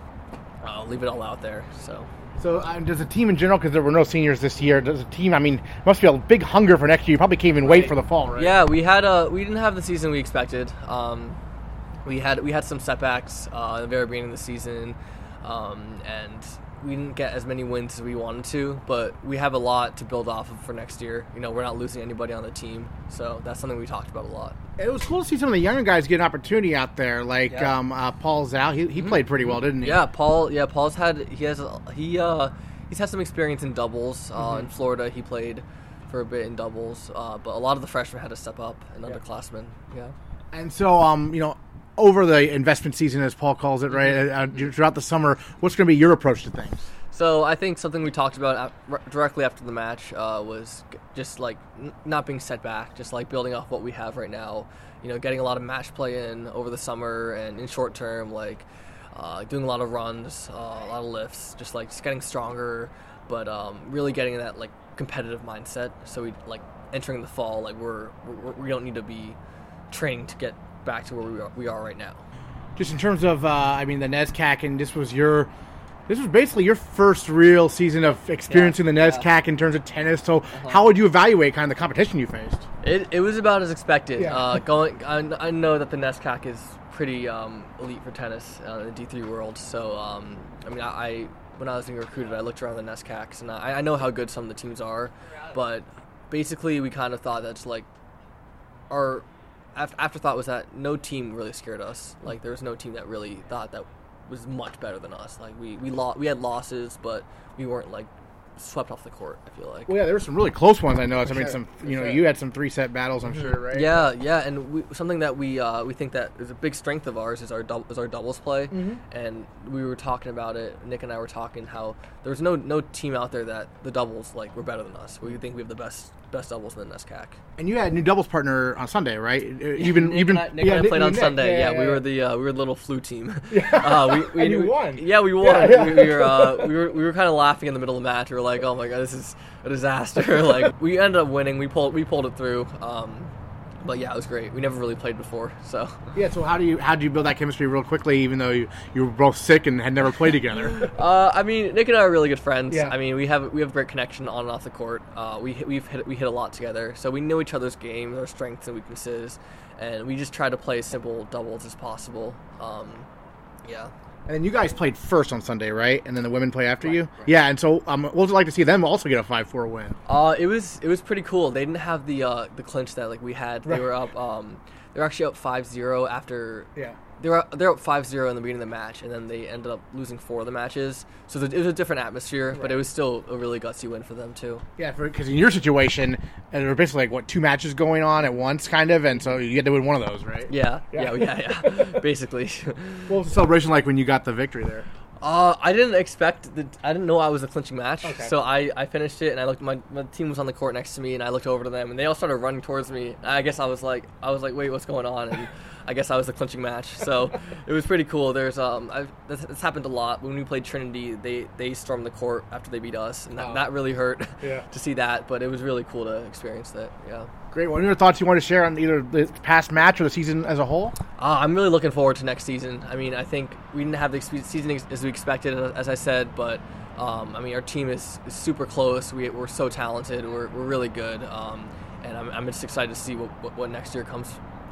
S6: Uh, leave it all out there. So.
S1: So uh, does the team in general, because there were no seniors this year, does the team? I mean, must be a big hunger for next year. You probably can't even wait for the fall, right?
S6: Yeah, we had a we didn't have the season we expected. Um, we had we had some setbacks uh, at the very beginning of the season um, and we didn't get as many wins as we wanted to, but we have a lot to build off of for next year. You know, we're not losing anybody on the team, so that's something we talked about a lot.
S1: It was cool to see some of the younger guys get an opportunity out there, like yeah. um, uh, Paul Zhao. He, he mm-hmm. played pretty well, didn't he?
S6: Yeah, Paul. Yeah, Paul's had he has he uh, he's had some experience in doubles uh, mm-hmm. in Florida. He played for a bit in doubles, uh, but a lot of the freshmen had to step up and yeah. underclassmen. Yeah.
S1: And so, um, you know, over the investment season, as Paul calls it, right? Mm-hmm. Uh, throughout the summer, what's going to be your approach to things?
S6: So I think something we talked about directly after the match uh, was just like n- not being set back, just like building off what we have right now. You know, getting a lot of match play in over the summer and in short term, like uh, doing a lot of runs, uh, a lot of lifts, just like just getting stronger, but um, really getting that like competitive mindset. So we like entering the fall, like we're, we're we don't need to be training to get back to where we are, we are right now.
S1: Just in terms of, uh, I mean, the NESCAC, and this was your, this was basically your first real season of experiencing yeah, the NESCAC yeah. in terms of tennis. So, uh-huh. how would you evaluate kind of the competition you faced?
S6: It, it was about as expected. Yeah. Uh, going, I, I, know that the NESCAC is pretty um, elite for tennis uh, in the D three world. So, um, I mean, I, I, when I was being recruited, I looked around the NESCACs, and I, I know how good some of the teams are, but basically, we kind of thought that's like our afterthought was that no team really scared us. Like there was no team that really thought that was much better than us. Like we we lost, we had losses, but we weren't like swept off the court. I feel like.
S1: Well, yeah, there were some really close ones. I know. I mean, some you know, you had some three set battles. I'm sure, right?
S6: Yeah, yeah, and we, something that we uh, we think that is a big strength of ours is our dub- is our doubles play, mm-hmm. and we were talking about it. Nick and I were talking how there was no no team out there that the doubles like we're better than us. We think we have the best best doubles in the NESCAC.
S1: And you had a new doubles partner on Sunday, right? Even
S6: Nick
S1: even
S6: and I, Nick yeah, and I played Nick, on Sunday. Yeah, yeah, we were the uh, we were the little flu team. Yeah, uh, we, we,
S1: you won.
S6: Yeah, we won. We, we, were uh, we were we were kind of laughing in the middle of the match. We were like, oh my god, this is a disaster. like we ended up winning. We pulled we pulled it through. Um, but yeah, it was great. We never really played before, so
S1: yeah. So how do you how do you build that chemistry real quickly, even though you, you were both sick and had never played together?
S6: uh, I mean, Nick and I are really good friends. Yeah. I mean, we have we have great connection on and off the court. Uh, we we've hit we hit a lot together, so we know each other's games, our strengths and weaknesses, and we just try to play as simple doubles as possible. Um, yeah.
S1: And then you guys played first on Sunday, right? And then the women play after right, you. Right. Yeah. And so, um, it like to see them also get a five-four win?
S6: Uh, it was it was pretty cool. They didn't have the uh, the clinch that like we had. They right. were up. Um, they were actually up 5-0 after.
S1: Yeah
S6: they were they're up 5-0 in the beginning of the match, and then they ended up losing four of the matches. So it was a different atmosphere, right. but it was still a really gutsy win for them too.
S1: Yeah, because in your situation, there were basically like what two matches going on at once, kind of, and so you had to win one of those, right?
S6: Yeah, yeah, yeah, yeah. yeah. basically.
S1: What was the celebration like when you got the victory there?
S6: Uh, I didn't expect the. I didn't know I was a clinching match. Okay. So I, I finished it and I looked. My, my team was on the court next to me and I looked over to them and they all started running towards me. I guess I was like I was like wait what's going on and I guess I was the clinching match. So it was pretty cool. There's um, I've, this, this happened a lot when we played Trinity. They they stormed the court after they beat us, and that,
S1: Oh.
S6: that really hurt
S1: Yeah.
S6: to see that. But it was really cool to experience that. Yeah.
S1: Great. What are your thoughts you want to share on either the past match or the season as a whole?
S6: Uh, I'm really looking forward to next season. I mean, I think we didn't have the season as we expected, uh, as I said, but um, I mean, our team is, is super close. We, we're so talented. We're, we're really good. Um, and I'm, I'm just excited to see what, what, what next year comes.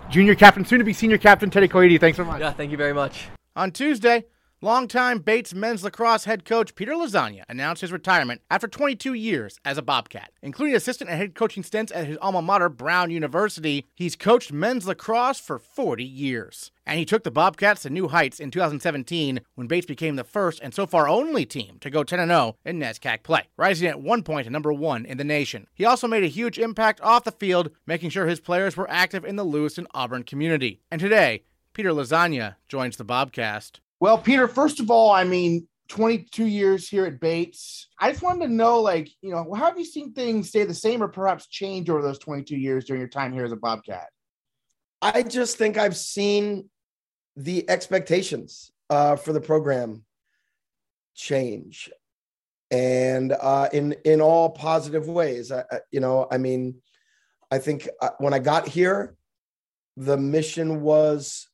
S1: Junior captain, soon to be senior captain, Teddy Koide. Thanks so much.
S6: Yeah, thank you very much.
S1: On Tuesday, longtime Bates men's lacrosse head coach Peter Lasagna announced his retirement after 22 years as a Bobcat, including assistant and head coaching stints at his alma mater, Brown University. He's coached men's lacrosse for 40 years. And he took the Bobcats to new heights in 2017 when Bates became the first and so far only team to go 10 0 in NESCAC play, rising at one point to number one in the nation. He also made a huge impact off the field, making sure his players were active in the Lewiston Auburn community. And today, Peter Lasagna joins the Bobcast.
S7: Well, Peter, first of all, I mean, 22 years here at Bates. I just wanted to know, like, you know, how have you seen things stay the same or perhaps change over those 22 years during your time here as a Bobcat?
S8: I just think I've seen the expectations uh, for the program change, and uh, in in all positive ways. I, I- you know, I mean, I think uh, when I got here, the mission was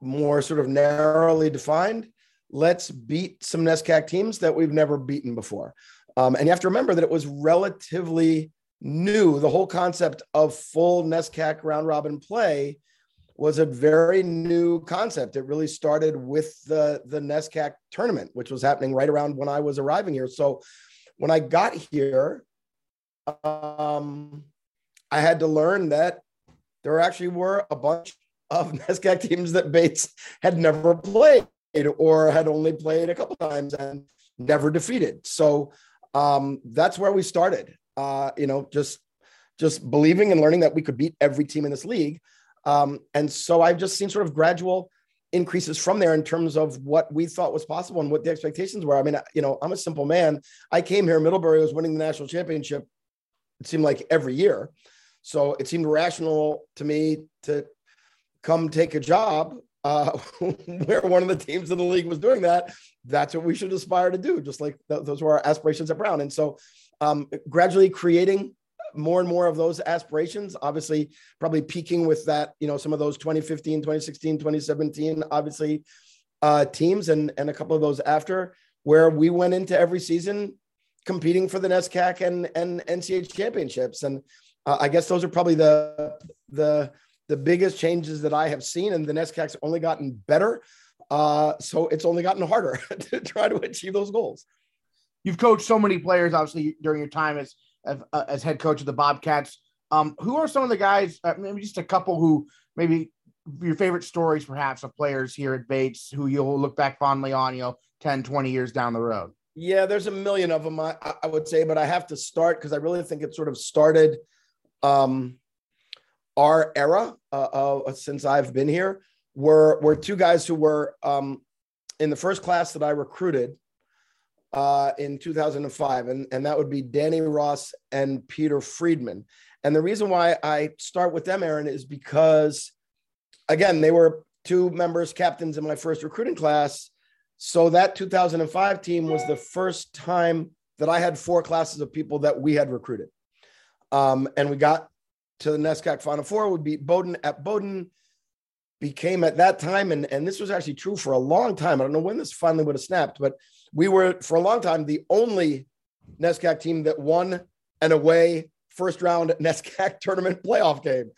S8: more sort of narrowly defined. Let's beat some NESCAC teams that we've never beaten before. Um, and you have to remember that it was relatively new. The whole concept of full NESCAC round robin play was a very new concept. It really started with the, the NESCAC tournament, which was happening right around when I was arriving here. So when I got here, um, I had to learn that there actually were a bunch of NESCAC teams that Bates had never played or had only played a couple times and never defeated. So um, that's where we started. Uh, you know, just just believing and learning that we could beat every team in this league. Um, and so I've just seen sort of gradual increases from there in terms of what we thought was possible and what the expectations were. I mean, you know, I'm a simple man. I came here, Middlebury was winning the national championship. It seemed like every year. So it seemed rational to me to come take a job uh, where one of the teams in the league was doing that. That's what we should aspire to do, just like th- those were our aspirations at Brown. And so um, gradually creating more and more of those aspirations, obviously, probably peaking with that, you know, some of those 2015, 2016, 2017, obviously, uh, teams and, and a couple of those after, where we went into every season competing for the NESCAC and, and NCAA championships. And uh, I guess those are probably the, the, the biggest changes that I have seen. And the NESCAC's only gotten better. Uh, so it's only gotten harder to try to achieve those goals.
S7: You've coached so many players, obviously, during your time as as, uh, as head coach of the Bobcats. Um, who are some of the guys? Uh, maybe just a couple who maybe your favorite stories, perhaps, of players here at Bates who you'll look back fondly on, you know, 10, 20 years down the road.
S8: Yeah, there's a million of them, I, I would say, but I have to start because I really think it sort of started um, our era uh, uh, since I've been here. Were were two guys who were um, in the first class that I recruited uh, in 2005, and, and that would be Danny Ross and Peter Friedman. And the reason why I start with them, Aaron, is because, again, they were two members, captains in my first recruiting class. So that 2005 team was the first time that I had four classes of people that we had recruited. Um, and we got to the NESCAC Final Four. We beat Bowdoin at Bowdoin, became at that time, and, and this was actually true for a long time. I don't know when this finally would have snapped, but we were for a long time the only NESCAC team that won an away first round NESCAC tournament playoff game.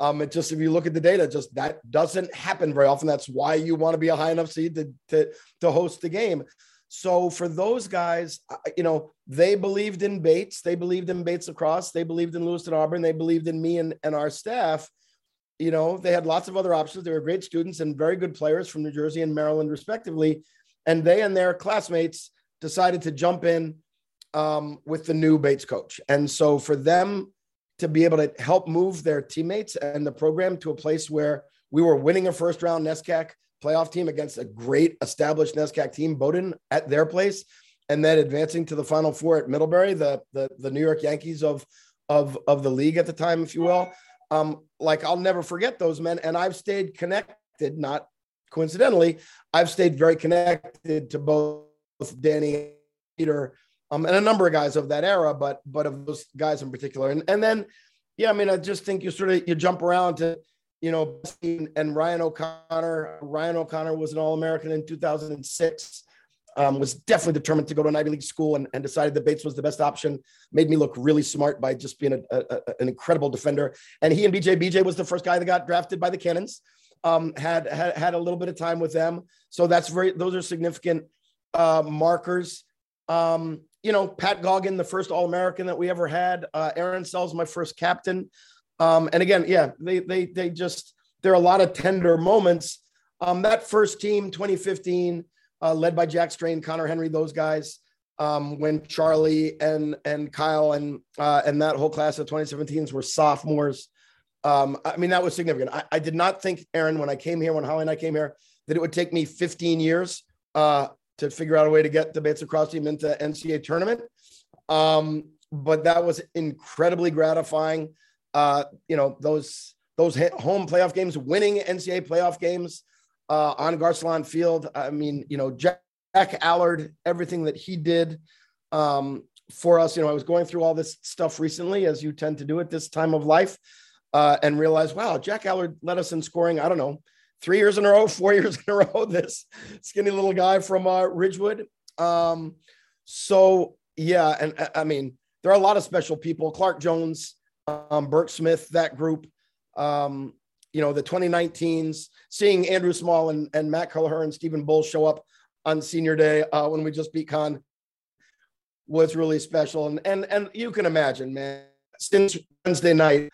S8: Um, it just if you look at the data, just that doesn't happen very often. That's why you want to be a high enough seed to to, to host the game. So for those guys, you know, they believed in Bates, they believed in Bates lacrosse, they believed in Lewiston Auburn, they believed in me and, and our staff. You know, they had lots of other options. They were great students and very good players from New Jersey and Maryland, respectively. And they and their classmates decided to jump in um, with the new Bates coach. And so for them to be able to help move their teammates and the program to a place where we were winning a first round NESCAC playoff team against a great established NESCAC team, Bowdoin at their place, and then advancing to the Final Four at Middlebury, the the, the New York Yankees of of of the league at the time, if you will. Um, like I'll never forget those men, and I've stayed connected. Not coincidentally, I've stayed very connected to both Danny Peter, um, and a number of guys of that era, but but of those guys in particular. And and then, yeah, I mean, I just think you sort of you jump around to, you know, and Ryan O'Connor. Ryan O'Connor was an All American in 2006 um, was definitely determined to go to an Ivy League school and, and, decided that Bates was the best option. Made me look really smart by just being a, a, an incredible defender. And he and BJ, BJ was the first guy that got drafted by the Cannons. Um, had, had had a little bit of time with them, so that's very. Those are significant uh, markers. Um, you know, Pat Goggin, the first All American that we ever had. Uh, Aaron Sells, my first captain. Um, and again, yeah, they they they just there are a lot of tender moments. Um, that first team, 2015 uh, led by Jack Strain, Connor Henry, those guys. Um, when Charlie and and Kyle and uh, and that whole class of 2017s were sophomores. Um, I mean, that was significant. I, I, did not think, Aaron, when I came here, when Holly and I came here, that it would take me 15 years uh, to figure out a way to get the Bates Lacrosse team into NCAA tournament. Um, but that was incredibly gratifying. Uh, you know, those those home playoff games, winning NCAA playoff games, uh, on Garcelon Field. I mean, you know, Jack, Jack Allard, everything that he did um, for us. You know, I was going through all this stuff recently, as you tend to do at this time of life, uh, and realized, wow, Jack Allard led us in scoring. I don't know, three years in a row, four years in a row. This skinny little guy from uh, Ridgewood. Um, so yeah, and uh, I mean, there are a lot of special people. Clark Jones, um, Burke Smith, that group. Um, you know, the 2019s, seeing Andrew Small and, and Matt Kelleher and Stephen Bull show up on senior day uh, when we just beat Conn was really special. And, and, and you can imagine, man, since Wednesday night,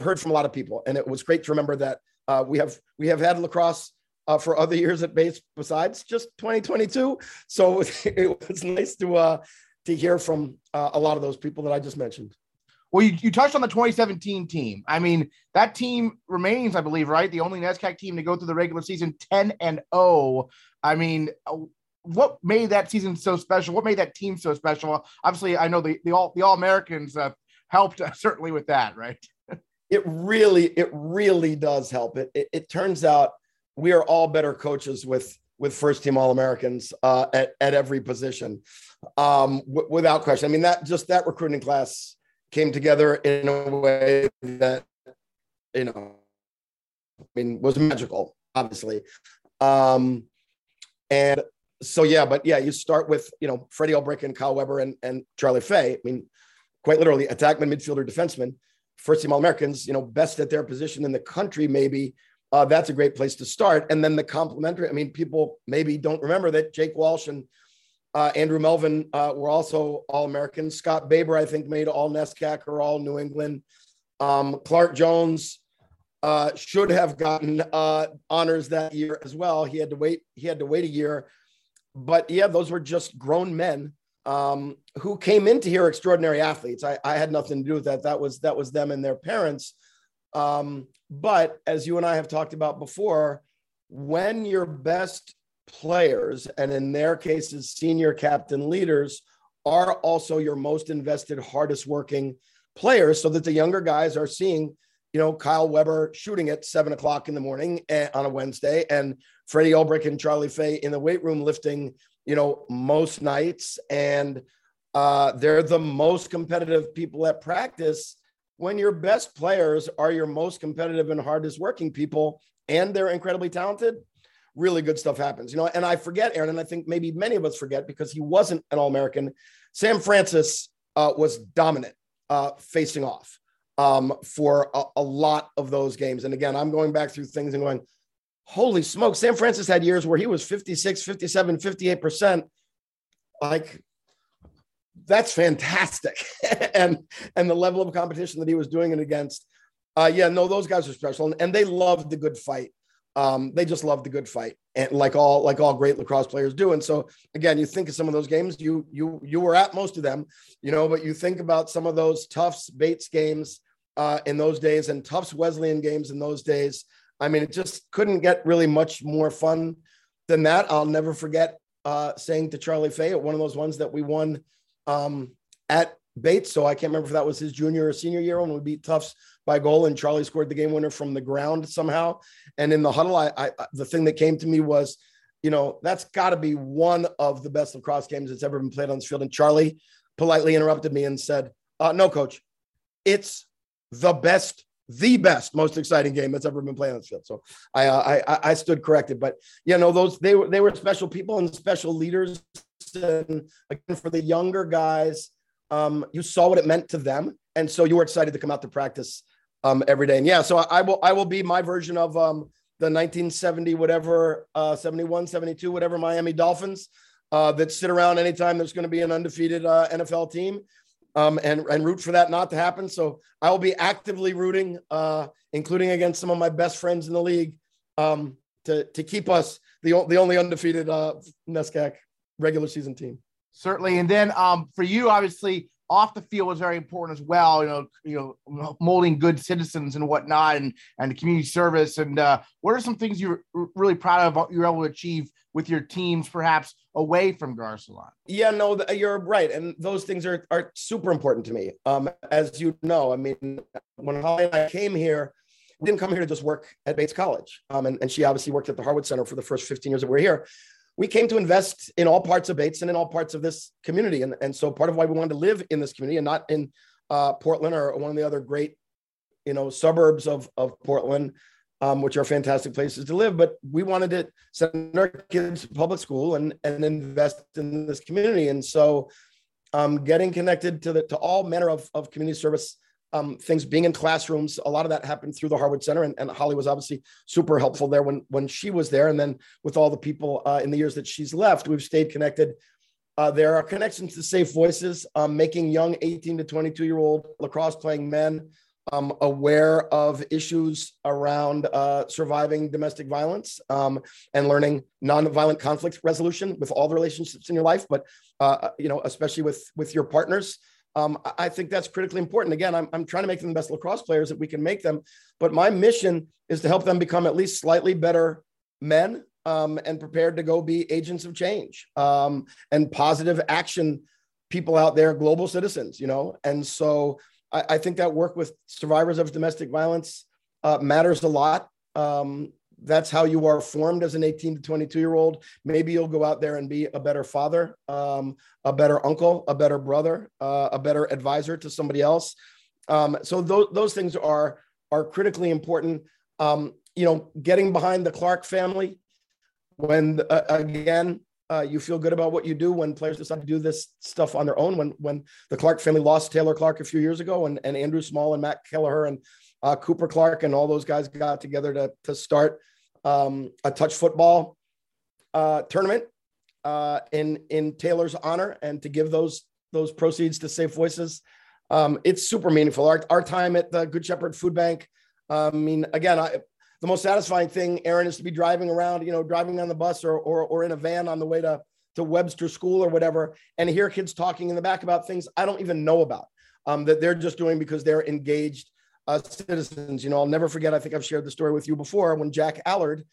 S8: heard from a lot of people, and it was great to remember that uh, we have we have had lacrosse uh, for other years at Bates besides just 2022. So it was, it was nice to uh, to hear from uh, a lot of those people that I just mentioned.
S7: Well, you, you touched on the 2017 team. I mean, that team remains, I believe, right? The only NESCAC team to go through the regular season 10 and 0. I mean, uh, what made that season so special? What made that team so special? Obviously, I know the the all the All Americans uh, helped uh, certainly with that, right?
S8: It really, it really does help. It, it, it turns out we are all better coaches with with first team All Americans uh, at at every position, um, w- without question. I mean that just that recruiting class came together in a way that you know i mean was magical obviously um and so yeah but yeah you start with you know freddie ulbrich and kyle weber and, and charlie fay i mean quite literally attackman midfielder defenseman first team all americans you know best at their position in the country maybe uh, that's a great place to start and then the complementary i mean people maybe don't remember that jake walsh and uh, Andrew Melvin uh, were also All Americans. Scott Baber, I think, made All NESCAC or All New England. Um, Clark Jones uh, should have gotten uh, honors that year as well. He had to wait. He had to wait a year, but yeah, those were just grown men um, who came into here extraordinary athletes. I, I, had nothing to do with that. That was that was them and their parents. Um, but as you and I have talked about before, when your best players, and in their cases, senior captain leaders, are also your most invested, hardest working players so that the younger guys are seeing, you know, Kyle Weber shooting at seven o'clock in the morning eh, on a Wednesday and Freddie Ulbrich and Charlie Fay in the weight room lifting, you know, most nights. And uh, they're the most competitive people at practice when your best players are your most competitive and hardest working people and they're incredibly talented really good stuff happens. You know, and I forget, Aaron, and I think maybe many of us forget because he wasn't an All American. Sam Francis uh, was dominant uh, facing off um, for a, a, lot of those games. And again, I'm going back through things and going, holy smoke, Sam Francis had years where he was 56, 57, 58%. Like, that's fantastic. and and the level of competition that he was doing it against. Uh, yeah, no, those guys are special. And, and they loved the good fight. Um, they just love the good fight, and like all like all great lacrosse players do. And so again, you think of some of those games. You you you were at most of them, you know, but you think about some of those Tufts Bates games uh, in those days and Tufts Wesleyan games in those days. I mean, it just couldn't get really much more fun than that. I'll never forget uh, saying to Charlie Fay at one of those ones that we won um, at Bates. So I can't remember if that was his junior or senior year when we beat Tufts by goal and Charlie scored the game winner from the ground somehow. And in the huddle, I, I the thing that came to me was, you know, that's got to be one of the best lacrosse games that's ever been played on this field. And Charlie politely interrupted me and said, uh, "No, coach, it's the best." The best, most exciting game that's ever been played on this field. So I, uh, I, I stood corrected, but you know those they were they were special people and special leaders, and again for the younger guys, um, you saw what it meant to them, and so you were excited to come out to practice um, every day. And yeah, so I, I will I will be my version of um, the 1970 whatever uh, 71 72 whatever Miami Dolphins uh, that sit around anytime there's going to be an undefeated uh, NFL team um, and and root for that not to happen. So I will be actively rooting, uh, including against some of my best friends in the league, um, to to keep us the the only undefeated uh, NESCAC regular season team.
S7: Certainly, and then um, for you, obviously, off the field was very important as well. You know, you know, molding good citizens and whatnot, and and community service. And uh, what are some things you're really proud of you're able to achieve with your teams, perhaps away from Garcelon?
S8: Yeah, no, you're right, and those things are are super important to me. Um, as you know, I mean, when Holly and I came here. We didn't come here to just work at Bates College. Um, and, and she obviously worked at the Harward Center for the first 15 years that we we're here we came to invest in all parts of Bates and in all parts of this community. And, and so part of why we wanted to live in this community and not in uh, Portland or one of the other great, you know, suburbs of, of Portland, um, which are fantastic places to live. But we wanted to send our kids to public school and, and invest in this community. And so um, getting connected to the, to all manner of, of community service um, things being in classrooms. A lot of that happened through the Harward Center, and, and, Holly was obviously super helpful there when when she was there. And then with all the people uh, in the years that she's left, we've stayed connected. Uh, there are connections to Safe Voices, um, making young 18 to 22 year old lacrosse playing men um, aware of issues around uh, surviving domestic violence um, and learning nonviolent conflict resolution with all the relationships in your life, but uh, you know, especially with with your partners. Um, I think that's critically important. Again, I'm, I'm trying to make them the best lacrosse players that we can make them, but my mission is to help them become at least slightly better men um, and prepared to go be agents of change um, and positive action people out there, global citizens, you know? And so I, I think that work with survivors of domestic violence uh, matters a lot. Um, that's how you are formed as an 18 to 22 year old. Maybe you'll go out there and be a better father, um, a better uncle, a better brother, uh, a better advisor to somebody else. Um, so those, those things are are critically important. Um, you know, getting behind the Clark family when uh, again uh, you feel good about what you do when players decide to do this stuff on their own. When when the Clark family lost Taylor Clark a few years ago, and, and Andrew Small and Matt Kelleher and uh, Cooper Clark and all those guys got together to, to start um, a touch football uh, tournament uh, in in Taylor's honor and to give those those proceeds to Safe Voices. Um, it's super meaningful. Our, our time at the Good Shepherd Food Bank. Um, I mean, again, I, the most satisfying thing, Aaron, is to be driving around, you know, driving on the bus or, or, or in a van on the way to, to Webster School or whatever, and hear kids talking in the back about things I don't even know about um, that they're just doing because they're engaged uh, citizens. You know, I'll never forget. I think I've shared the story with you before when Jack Allard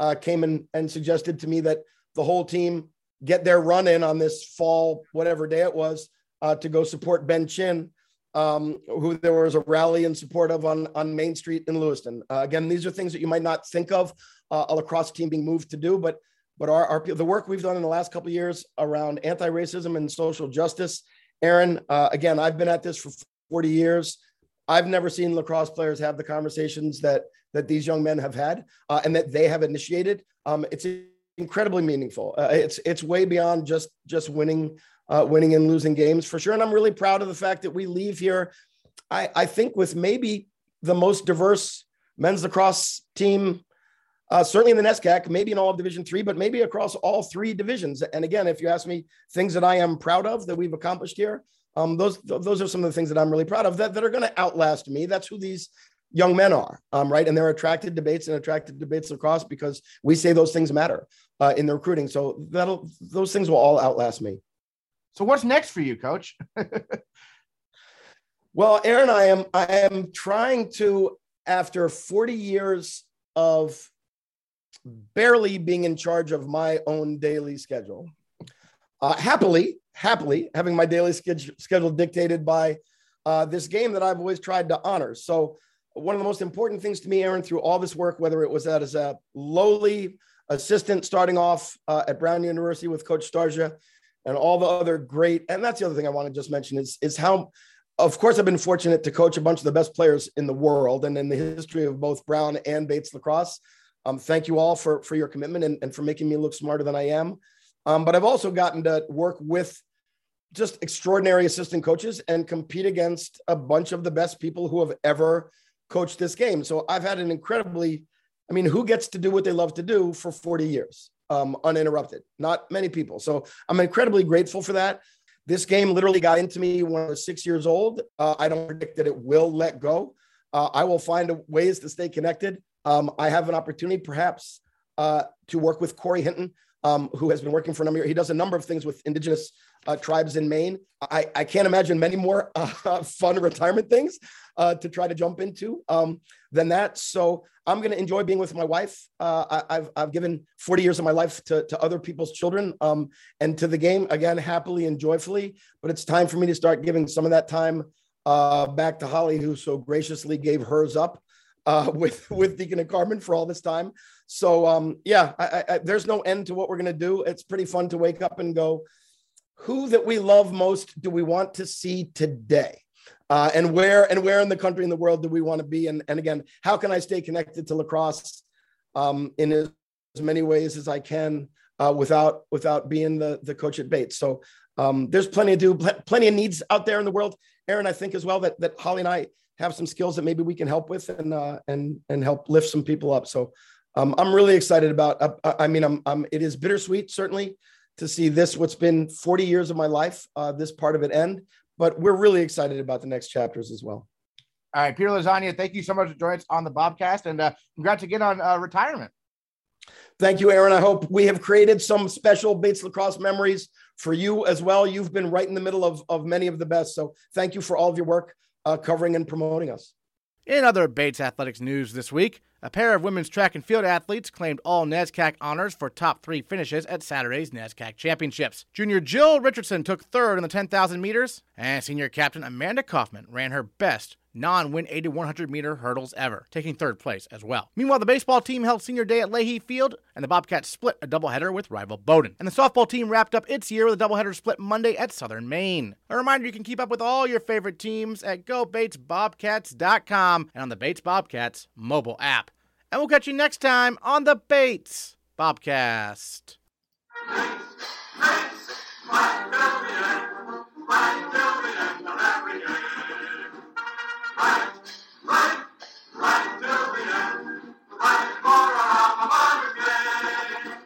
S8: uh, came in and suggested to me that the whole team get their run in on this fall, whatever day it was, uh, to go support Ben Chin, um, who there was a rally in support of on, on Main Street in Lewiston. Uh, again, these are things that you might not think of uh, a lacrosse team being moved to do, but but our, our the work we've done in the last couple years around anti-racism and social justice. Aaron, uh, again, I've been at this for 40 years. I've never seen lacrosse players have the conversations that that these young men have had uh, and that they have initiated. Um, it's incredibly meaningful. Uh, it's it's way beyond just just winning uh, winning and losing games for sure. And I'm really proud of the fact that we leave here. I, I think with maybe the most diverse men's lacrosse team, uh, certainly in the NESCAC, maybe in all of Division three, but maybe across all three divisions. And again, if you ask me things that I am proud of that we've accomplished here, um, those those are some of the things that I'm really proud of that, that are going to outlast me. That's who these young men are, um, right? And they're attracted to Bates and attracted debates across because we say those things matter uh, in the recruiting. So that'll those things will all outlast me.
S7: So what's next for you, Coach?
S8: well, Aaron, I am I am trying to after 40 years of barely being in charge of my own daily schedule. Uh, happily, happily having my daily schedule dictated by uh, this game that I've always tried to honor. So, one of the most important things to me, Aaron, through all this work, whether it was that as a lowly assistant starting off uh, at Brown University with Coach Starsia and all the other great, and that's the other thing I want to just mention is, is how, of course, I've been fortunate to coach a bunch of the best players in the world and in the history of both Brown and Bates lacrosse. Um, thank you all for, for your commitment and, and for making me look smarter than I am. Um, but I've also gotten to work with just extraordinary assistant coaches and compete against a bunch of the best people who have ever coached this game. So I've had an incredibly, I mean, who gets to do what they love to do for 40 years um, uninterrupted? Not many people. So I'm incredibly grateful for that. This game literally got into me when I was six years old. Uh, I don't predict that it will let go. Uh, I will find ways to stay connected. Um, I have an opportunity, perhaps, uh, to work with Corey Hinton, um, who has been working for a number of years. He does a number of things with indigenous uh, tribes in Maine. I, I can't imagine many more uh, fun retirement things uh, to try to jump into um, than that. So I'm going to enjoy being with my wife. Uh, I, have I've given 40 years of my life to, to other people's children um, and to the game again, happily and joyfully. But it's time for me to start giving some of that time uh, back to Holly, who so graciously gave hers up uh, with with Deacon and Carmen for all this time. So um, yeah, I, I, there's no end to what we're gonna do. It's pretty fun to wake up and go, who that we love most do we want to see today? Uh, and where and where in the country in the world do we want to be? And and again, how can I stay connected to lacrosse um, in as, many ways as I can uh, without without being the the coach at Bates? So um, there's plenty to do, plenty of needs out there in the world. Aaron, I think as well that that Holly and I have some skills that maybe we can help with and uh, and and help lift some people up. So um, I'm really excited about. Uh, I mean, I'm, I'm, it is bittersweet certainly to see this what's been 40 years of my life, uh, this part of it end. But we're really excited about the next chapters as well.
S7: All right, Peter Lasagna, thank you so much for joining us on the Bobcast, and uh, congrats again on uh, retirement.
S8: Thank you, Aaron. I hope we have created some special Bates lacrosse memories for you as well. You've been right in the middle of, of many of the best. So thank you for all of your work uh, covering and promoting us.
S1: In other Bates athletics news this week, a pair of women's track and field athletes claimed all NESCAC honors for top three finishes at Saturday's NESCAC Championships. Junior Jill Richardson took third in the 10,000 meters, and senior captain Amanda Kaufman ran her best non win 80 100 meter hurdles ever, taking third place as well. Meanwhile, the baseball team held senior day at Leahey Field, and the Bobcats split a doubleheader with rival Bowdoin. And the softball team wrapped up its year with a doubleheader split Monday at Southern Maine. A reminder you can keep up with all your favorite teams at GoBatesBobcats.com and on the Bates Bobcats mobile app and we'll catch you next time on the Bates Bobcast. Right, right.